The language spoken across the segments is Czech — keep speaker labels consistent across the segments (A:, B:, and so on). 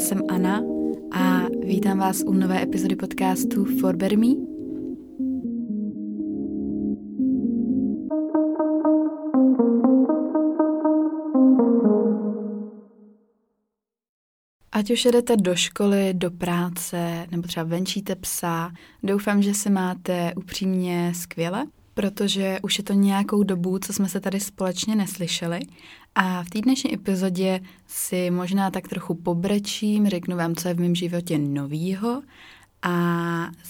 A: Jsem Anna a vítám vás u nové epizody podcastu For Me. Ať už jdete do školy, do práce nebo třeba venčíte psa, doufám, že se máte upřímně skvěle protože už je to nějakou dobu, co jsme se tady společně neslyšeli. A v té dnešní epizodě si možná tak trochu pobrečím, řeknu vám, co je v mém životě novýho a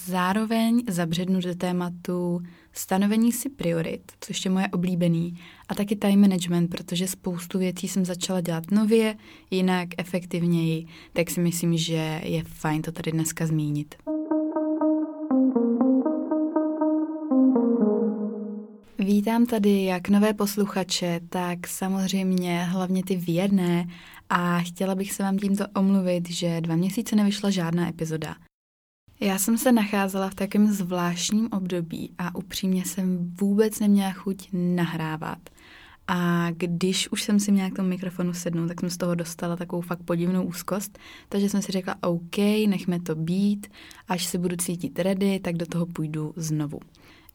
A: zároveň zabřednu do tématu stanovení si priorit, což je moje oblíbený, a taky time management, protože spoustu věcí jsem začala dělat nově, jinak efektivněji, tak si myslím, že je fajn to tady dneska zmínit. Vítám tady jak nové posluchače, tak samozřejmě hlavně ty věrné a chtěla bych se vám tímto omluvit, že dva měsíce nevyšla žádná epizoda. Já jsem se nacházela v takém zvláštním období a upřímně jsem vůbec neměla chuť nahrávat. A když už jsem si měla k tomu mikrofonu sednout, tak jsem z toho dostala takovou fakt podivnou úzkost, takže jsem si řekla, OK, nechme to být, až se budu cítit ready, tak do toho půjdu znovu.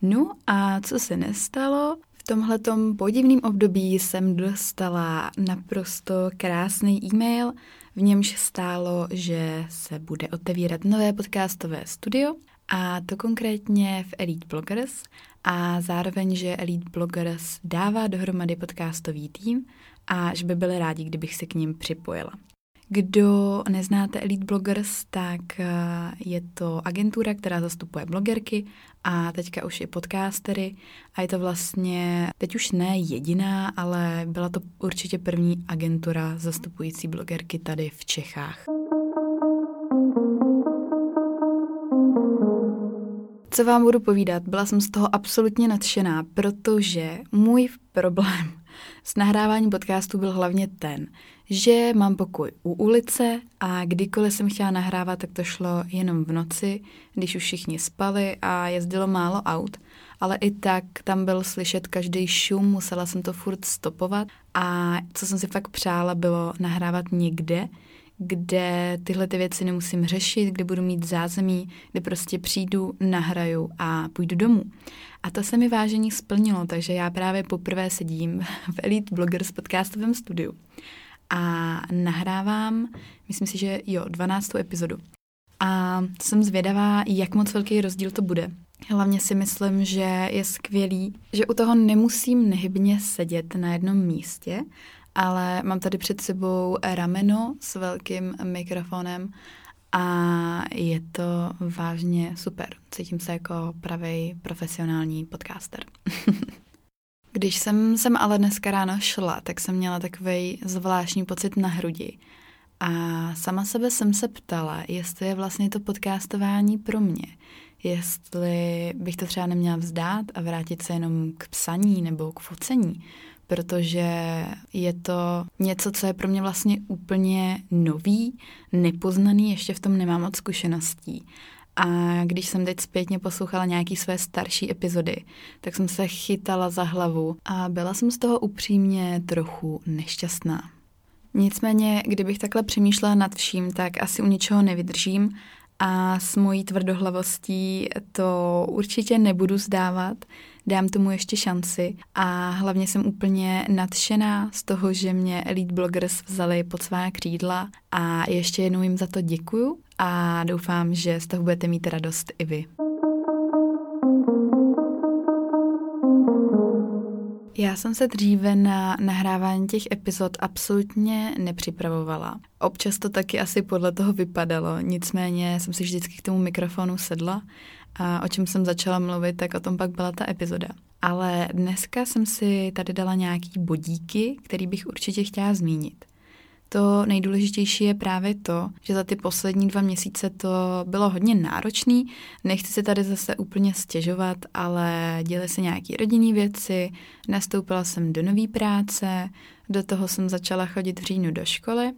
A: No a co se nestalo? V tomhletom podivném období jsem dostala naprosto krásný e-mail, v němž stálo, že se bude otevírat nové podcastové studio a to konkrétně v Elite Bloggers a zároveň, že Elite Bloggers dává dohromady podcastový tým a že by byli rádi, kdybych se k ním připojila. Kdo neznáte Elite Bloggers, tak eh, je to agentura, která zastupuje blogerky a teďka už i podcastery a je to vlastně teď už ne jediná, ale byla to určitě první agentura zastupující blogerky tady v Čechách. Co vám budu povídat? Byla jsem z toho absolutně nadšená, protože můj problém s nahráváním podcastu byl hlavně ten, že mám pokoj u ulice a kdykoliv jsem chtěla nahrávat, tak to šlo jenom v noci, když už všichni spali a jezdilo málo aut, ale i tak tam byl slyšet každý šum, musela jsem to furt stopovat. A co jsem si fakt přála, bylo nahrávat někde, kde tyhle ty věci nemusím řešit, kde budu mít zázemí, kde prostě přijdu, nahraju a půjdu domů. A to se mi vážení splnilo, takže já právě poprvé sedím v Elite Bloggers podcastovém studiu a nahrávám, myslím si, že jo, 12. epizodu. A jsem zvědavá, jak moc velký rozdíl to bude. Hlavně si myslím, že je skvělý, že u toho nemusím nehybně sedět na jednom místě, ale mám tady před sebou rameno s velkým mikrofonem a je to vážně super. Cítím se jako pravý profesionální podcaster. Když jsem sem ale dneska ráno šla, tak jsem měla takový zvláštní pocit na hrudi. A sama sebe jsem se ptala, jestli je vlastně to podcastování pro mě. Jestli bych to třeba neměla vzdát a vrátit se jenom k psaní nebo k focení. Protože je to něco, co je pro mě vlastně úplně nový, nepoznaný, ještě v tom nemám moc zkušeností. A když jsem teď zpětně poslouchala nějaký své starší epizody, tak jsem se chytala za hlavu a byla jsem z toho upřímně trochu nešťastná. Nicméně, kdybych takhle přemýšlela nad vším, tak asi u ničeho nevydržím a s mojí tvrdohlavostí to určitě nebudu zdávat, dám tomu ještě šanci a hlavně jsem úplně nadšená z toho, že mě Elite Bloggers vzali pod svá křídla a ještě jednou jim za to děkuju a doufám, že z toho budete mít radost i vy. Já jsem se dříve na nahrávání těch epizod absolutně nepřipravovala. Občas to taky asi podle toho vypadalo, nicméně jsem si vždycky k tomu mikrofonu sedla a o čem jsem začala mluvit, tak o tom pak byla ta epizoda. Ale dneska jsem si tady dala nějaký bodíky, který bych určitě chtěla zmínit. To nejdůležitější je právě to, že za ty poslední dva měsíce to bylo hodně náročný. Nechci se tady zase úplně stěžovat, ale děly se nějaké rodinné věci, nastoupila jsem do nové práce, do toho jsem začala chodit v říjnu do školy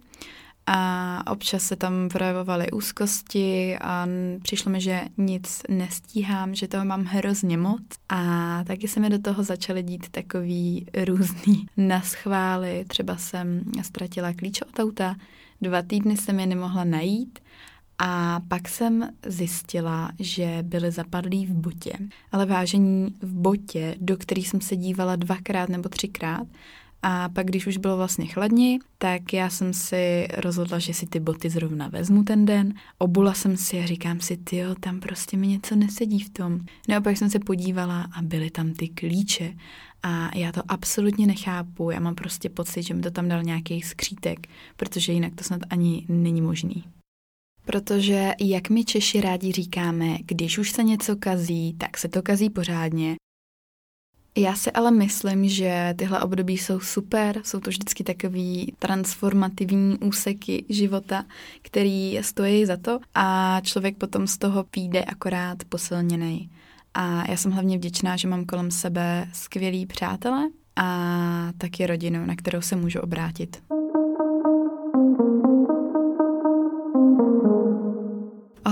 A: a občas se tam projevovaly úzkosti a přišlo mi, že nic nestíhám, že toho mám hrozně moc a taky se mi do toho začaly dít takový různý naschvály. Třeba jsem ztratila klíč od auta, Dva týdny jsem je nemohla najít a pak jsem zjistila, že byly zapadlí v botě. Ale vážení v botě, do kterých jsem se dívala dvakrát nebo třikrát. A pak, když už bylo vlastně chladně, tak já jsem si rozhodla, že si ty boty zrovna vezmu ten den. Obula jsem si a říkám si, ty tam prostě mi něco nesedí v tom. No a pak jsem se podívala a byly tam ty klíče. A já to absolutně nechápu, já mám prostě pocit, že mi to tam dal nějaký skřítek, protože jinak to snad ani není možný. Protože, jak my Češi rádi říkáme, když už se něco kazí, tak se to kazí pořádně. Já si ale myslím, že tyhle období jsou super, jsou to vždycky takový transformativní úseky života, který stojí za to a člověk potom z toho půjde akorát posilněný. A já jsem hlavně vděčná, že mám kolem sebe skvělý přátelé a taky rodinu, na kterou se můžu obrátit.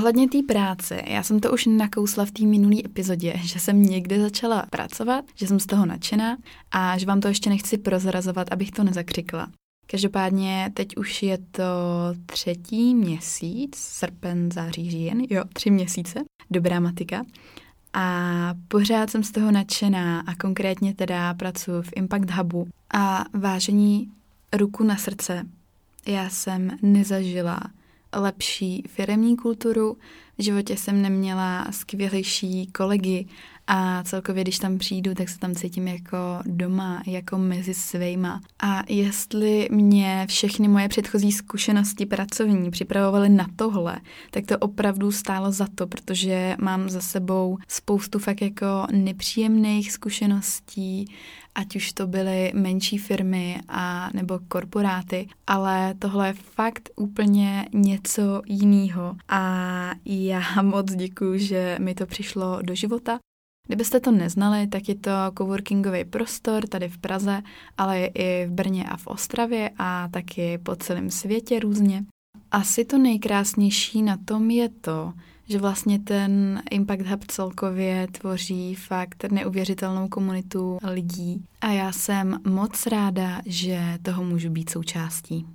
A: Ohledně té práce, já jsem to už nakousla v té minulé epizodě, že jsem někde začala pracovat, že jsem z toho nadšená a že vám to ještě nechci prozrazovat, abych to nezakřikla. Každopádně teď už je to třetí měsíc, srpen, září, říjen, jo, tři měsíce, dobrá matika. A pořád jsem z toho nadšená a konkrétně teda pracuji v Impact Hubu. A vážení ruku na srdce, já jsem nezažila lepší firemní kulturu, v životě jsem neměla skvělejší kolegy a celkově, když tam přijdu, tak se tam cítím jako doma, jako mezi svýma. A jestli mě všechny moje předchozí zkušenosti pracovní připravovaly na tohle, tak to opravdu stálo za to, protože mám za sebou spoustu fakt jako nepříjemných zkušeností, ať už to byly menší firmy a nebo korporáty, ale tohle je fakt úplně něco jiného a já moc děkuju, že mi to přišlo do života Kdybyste to neznali, tak je to coworkingový prostor tady v Praze, ale i v Brně a v Ostravě a taky po celém světě různě. Asi to nejkrásnější na tom je to, že vlastně ten Impact Hub celkově tvoří fakt neuvěřitelnou komunitu lidí a já jsem moc ráda, že toho můžu být součástí.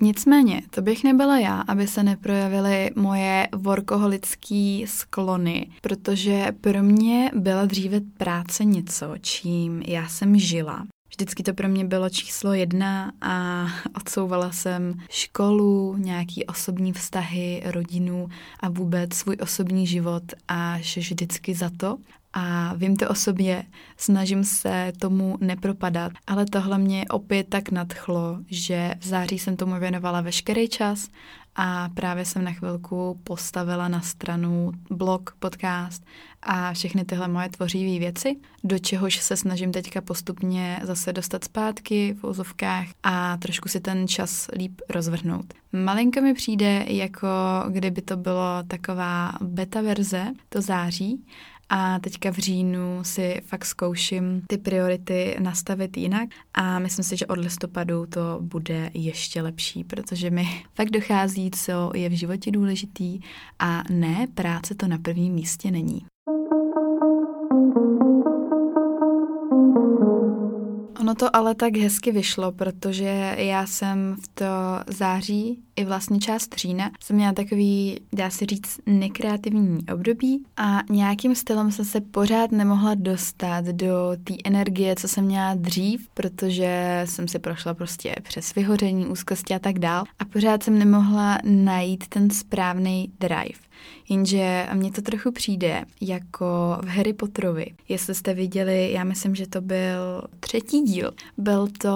A: Nicméně, to bych nebyla já, aby se neprojevily moje workoholické sklony, protože pro mě byla dříve práce něco, čím já jsem žila. Vždycky to pro mě bylo číslo jedna a odsouvala jsem školu, nějaký osobní vztahy, rodinu a vůbec svůj osobní život až vždycky za to, a vím to o sobě, snažím se tomu nepropadat, ale tohle mě opět tak nadchlo, že v září jsem tomu věnovala veškerý čas a právě jsem na chvilku postavila na stranu blog, podcast a všechny tyhle moje tvořivé věci, do čehož se snažím teďka postupně zase dostat zpátky v úzovkách a trošku si ten čas líp rozvrhnout. Malinko mi přijde, jako kdyby to bylo taková beta verze, to září, a teďka v říjnu si fakt zkouším ty priority nastavit jinak a myslím si, že od listopadu to bude ještě lepší, protože mi fakt dochází, co je v životě důležitý a ne, práce to na prvním místě není. Ono to ale tak hezky vyšlo, protože já jsem v to září i vlastně část října jsem měla takový, dá se říct, nekreativní období a nějakým stylem jsem se pořád nemohla dostat do té energie, co jsem měla dřív, protože jsem si prošla prostě přes vyhoření, úzkosti a tak dál a pořád jsem nemohla najít ten správný drive. Jenže mně to trochu přijde jako v Harry Potterovi. Jestli jste viděli, já myslím, že to byl třetí díl, byl to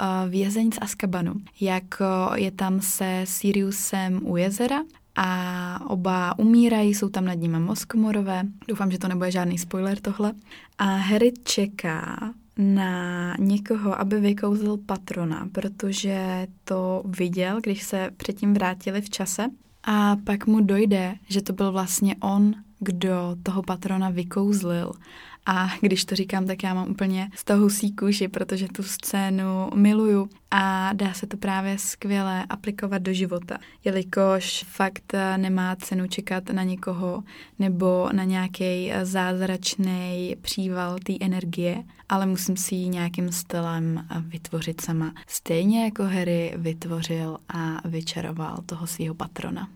A: uh, Vězeň z Azkabanu, jako je tam se Siriusem u jezera a oba umírají, jsou tam nad nimi moskomorové. Doufám, že to nebude žádný spoiler tohle. A Harry čeká na někoho, aby vykouzl patrona, protože to viděl, když se předtím vrátili v čase. A pak mu dojde, že to byl vlastně on, kdo toho patrona vykouzlil. A když to říkám, tak já mám úplně z toho husí kůži, protože tu scénu miluju a dá se to právě skvěle aplikovat do života, jelikož fakt nemá cenu čekat na někoho nebo na nějaký zázračný příval té energie, ale musím si ji nějakým stylem vytvořit sama. Stejně jako Harry vytvořil a vyčaroval toho svého patrona.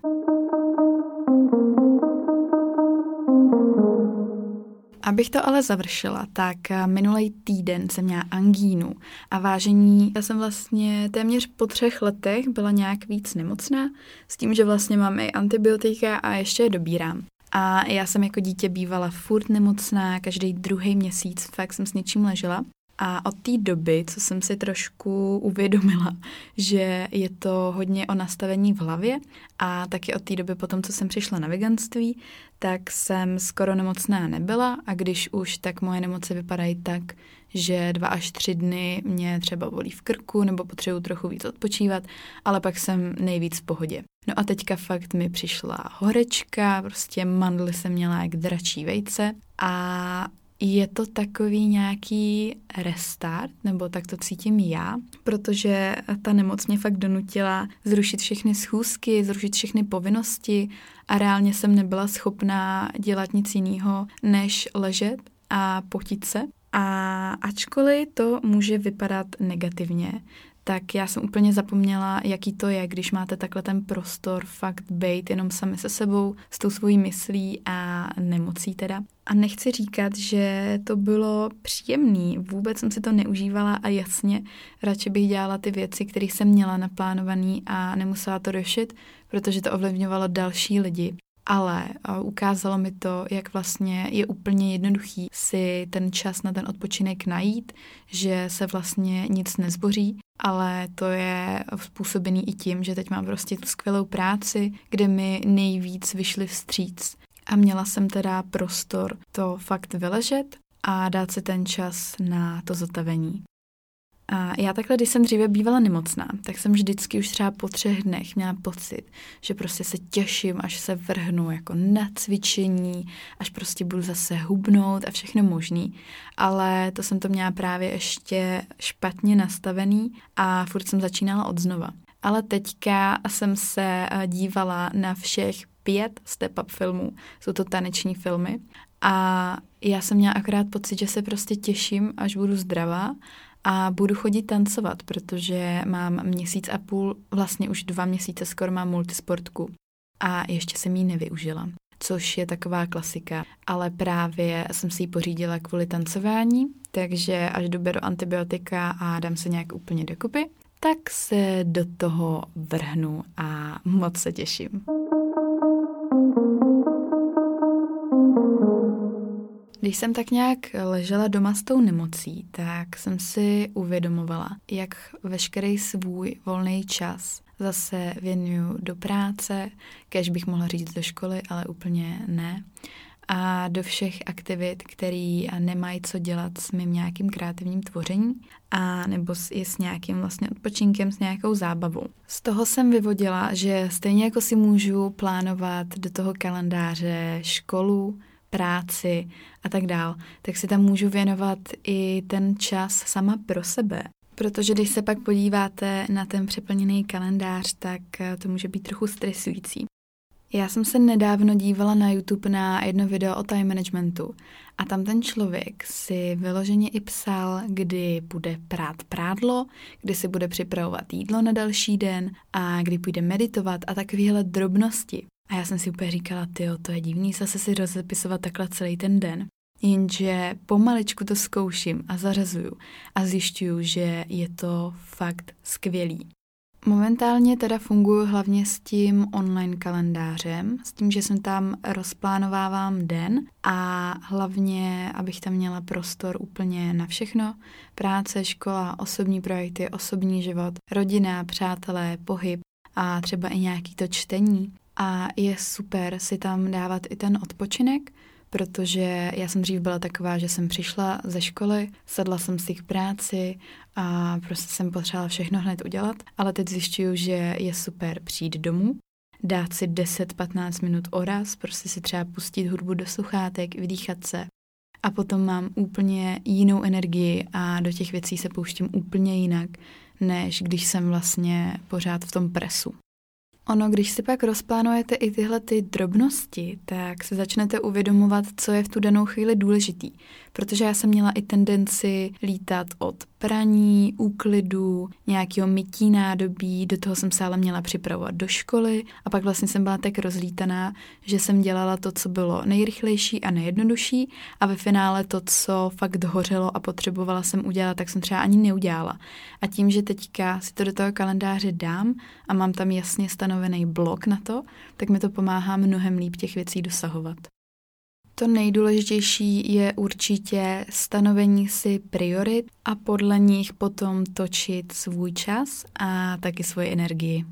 A: Abych to ale završila, tak eh, minulý týden jsem měla angínu a vážení, já jsem vlastně téměř po třech letech byla nějak víc nemocná, s tím, že vlastně mám i antibiotika a ještě je dobírám. A já jsem jako dítě bývala furt nemocná, každý druhý měsíc fakt jsem s něčím ležela. A od té doby, co jsem si trošku uvědomila, že je to hodně o nastavení v hlavě a taky od té doby potom, co jsem přišla na veganství, tak jsem skoro nemocná nebyla a když už, tak moje nemoci vypadají tak, že dva až tři dny mě třeba bolí v krku nebo potřebuji trochu víc odpočívat, ale pak jsem nejvíc v pohodě. No a teďka fakt mi přišla horečka, prostě mandly jsem měla jak dračí vejce a je to takový nějaký restart, nebo tak to cítím já, protože ta nemoc mě fakt donutila zrušit všechny schůzky, zrušit všechny povinnosti a reálně jsem nebyla schopná dělat nic jiného, než ležet a potit se. A ačkoliv to může vypadat negativně, tak já jsem úplně zapomněla, jaký to je, když máte takhle ten prostor fakt být jenom sami se sebou, s tou svojí myslí a nemocí teda. A nechci říkat, že to bylo příjemný, vůbec jsem si to neužívala a jasně, radši bych dělala ty věci, které jsem měla naplánovaný a nemusela to řešit, protože to ovlivňovalo další lidi ale ukázalo mi to, jak vlastně je úplně jednoduchý si ten čas na ten odpočinek najít, že se vlastně nic nezboří, ale to je způsobený i tím, že teď mám prostě tu skvělou práci, kde mi nejvíc vyšly vstříc. A měla jsem teda prostor to fakt vyležet a dát si ten čas na to zotavení. A já takhle, když jsem dříve bývala nemocná, tak jsem vždycky už třeba po třech dnech měla pocit, že prostě se těším, až se vrhnu jako na cvičení, až prostě budu zase hubnout a všechno možný. Ale to jsem to měla právě ještě špatně nastavený a furt jsem začínala od znova. Ale teďka jsem se eh, dívala na všech pět step-up filmů. Jsou to taneční filmy. A já jsem měla akorát pocit, že se prostě těším, až budu zdravá a budu chodit tancovat, protože mám měsíc a půl, vlastně už dva měsíce skoro mám multisportku a ještě jsem ji nevyužila což je taková klasika, ale právě jsem si ji pořídila kvůli tancování, takže až doberu antibiotika a dám se nějak úplně dokupy, tak se do toho vrhnu a moc se těším. Když jsem tak nějak ležela doma s tou nemocí, tak jsem si uvědomovala, jak veškerý svůj volný čas zase věnuju do práce, kež bych mohla říct do školy, ale úplně ne. A do všech aktivit, které nemají co dělat s mým nějakým kreativním tvořením, a nebo s, i s nějakým vlastně odpočinkem, s nějakou zábavou. Z toho jsem vyvodila, že stejně jako si můžu plánovat do toho kalendáře školu, práci a tak dál, tak si tam můžu věnovat i ten čas sama pro sebe. Protože když se pak podíváte na ten přeplněný kalendář, tak eh, to může být trochu stresující. Já jsem se nedávno dívala na YouTube na jedno video o time managementu a tam ten člověk si vyloženě i psal, kdy bude prát prádlo, kdy si bude připravovat jídlo na další den a kdy půjde meditovat a takovéhle drobnosti. A já jsem si úplně říkala, ty to je divný zase si rozepisovat takhle celý ten den. Jenže pomaličku to zkouším a zařazuju a zjišťuju, že je to fakt skvělý. Momentálně teda funguji hlavně s tím online kalendářem, s tím, že jsem tam rozplánovávám den a hlavně, abych tam měla prostor úplně na všechno. Práce, škola, osobní projekty, osobní život, rodina, přátelé, pohyb a třeba i nějaký to čtení. A je super si tam dávat i ten odpočinek, protože já jsem dřív byla taková, že jsem přišla ze školy, sedla jsem si k práci a prostě jsem potřebovala všechno hned udělat, ale teď zjišťuju, že je super přijít domů dát si 10-15 minut oraz, prostě si třeba pustit hudbu do sluchátek, vydýchat se. A potom mám úplně jinou energii a do těch věcí se pouštím úplně jinak, než když jsem vlastně pořád v tom presu. Ono, když si pak rozplánujete i tyhle ty drobnosti, tak se začnete uvědomovat, co je v tu danou chvíli důležitý. Protože já jsem měla i tendenci lítat od praní, úklidu, nějakého mytí nádobí, do toho jsem se ale měla připravovat do školy a pak vlastně jsem byla tak rozlítaná, že jsem dělala to, co bylo nejrychlejší a nejjednodušší a ve finále to, co fakt hořelo a potřebovala jsem udělat, tak jsem třeba ani neudělala. A tím, že teďka si to do toho kalendáře dám a mám tam jasně stanovený blok na to, tak mi to pomáhá mnohem líp těch věcí dosahovat. To nejdůležitější je určitě stanovení si priorit a podle nich potom točit svůj čas a taky svoji energii.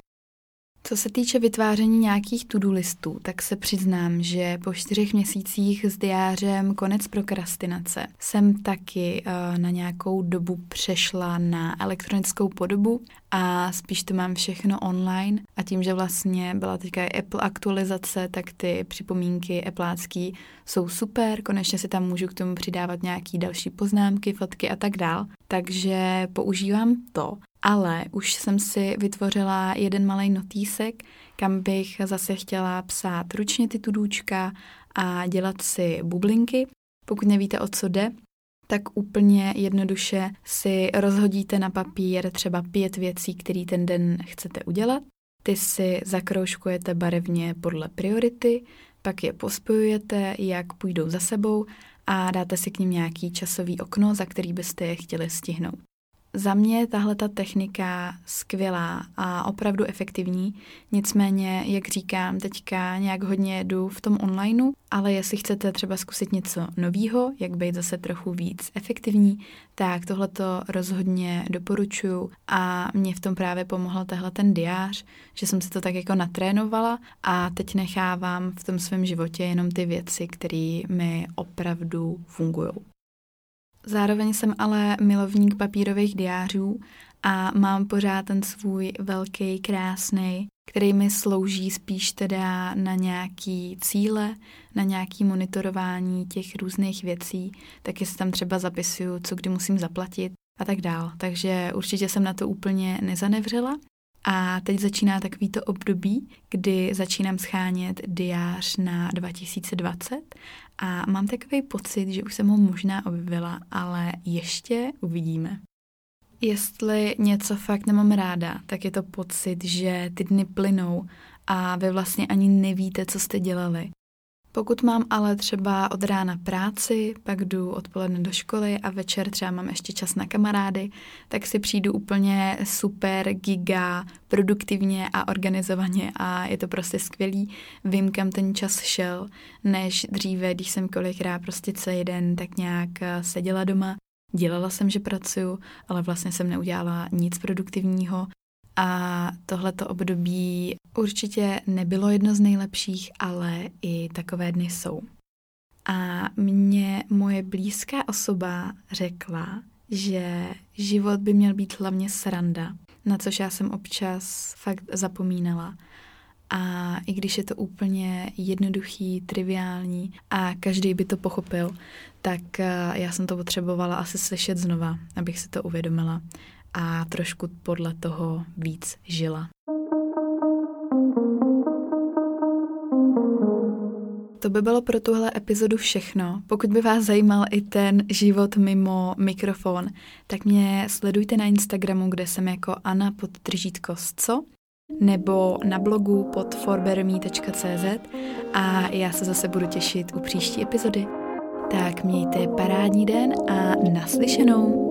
A: Co se týče vytváření nějakých to-do listů, tak se přiznám, že po čtyřech měsících s diářem konec prokrastinace jsem taky uh, na nějakou dobu přešla na elektronickou podobu a spíš to mám všechno online. A tím, že vlastně byla teďka i Apple aktualizace, tak ty připomínky Appleácký jsou super, konečně si tam můžu k tomu přidávat nějaký další poznámky, fotky a tak dál. Takže používám to ale už jsem si vytvořila jeden malý notýsek, kam bych zase chtěla psát ručně ty tudůčka a dělat si bublinky. Pokud nevíte, o co jde, tak úplně jednoduše si rozhodíte na papír třeba pět věcí, které ten den chcete udělat. Ty si zakroužkujete barevně podle priority, pak je pospojujete, jak půjdou za sebou a dáte si k ním nějaký časový okno, za který byste je chtěli stihnout. Za mě je tahle ta technika skvělá a opravdu efektivní, nicméně, jak říkám, teďka nějak hodně jedu v tom onlineu, ale jestli chcete třeba zkusit něco nového, jak být zase trochu víc efektivní, tak tohle to rozhodně doporučuju a mě v tom právě pomohl tehle ten diář, že jsem si to tak jako natrénovala a teď nechávám v tom svém životě jenom ty věci, které mi opravdu fungují. Zároveň jsem ale milovník papírových diářů a mám pořád ten svůj velký, krásný, který mi slouží spíš teda na nějaký cíle, na nějaký monitorování těch různých věcí, taky si tam třeba zapisuju, co kdy musím zaplatit a tak dál. Takže určitě jsem na to úplně nezanevřela. A teď začíná takový to období, kdy začínám schánět diář na 2020 a mám takový pocit, že už jsem ho možná objevila, ale ještě uvidíme. Jestli něco fakt nemám ráda, tak je to pocit, že ty dny plynou a vy vlastně ani nevíte, co jste dělali. Pokud mám ale třeba od rána práci, pak jdu odpoledne do školy a večer třeba mám ještě čas na kamarády, tak si přijdu úplně super, giga, produktivně a organizovaně a je to prostě skvělý. Vím, kam ten čas šel, než dříve, když jsem kolikrát prostě celý den tak nějak eh, seděla doma, dělala jsem, že pracuju, ale vlastně jsem neudělala nic produktivního a tohleto období určitě nebylo jedno z nejlepších, ale i takové dny jsou. A mě moje blízká osoba řekla, že život by měl být hlavně sranda, na což já jsem občas fakt zapomínala. A i když je to úplně jednoduchý, triviální a každý by to pochopil, tak eh, já jsem to potřebovala asi slyšet znova, abych si to uvědomila a trošku podle toho víc žila. To by bylo pro tuhle epizodu všechno. Pokud by vás zajímal i ten život mimo mikrofon, tak mě sledujte na Instagramu, kde jsem jako Anna pod držítko co, nebo na blogu pod forberme.cz a já se zase budu těšit u příští epizody. Tak mějte parádní den a naslyšenou.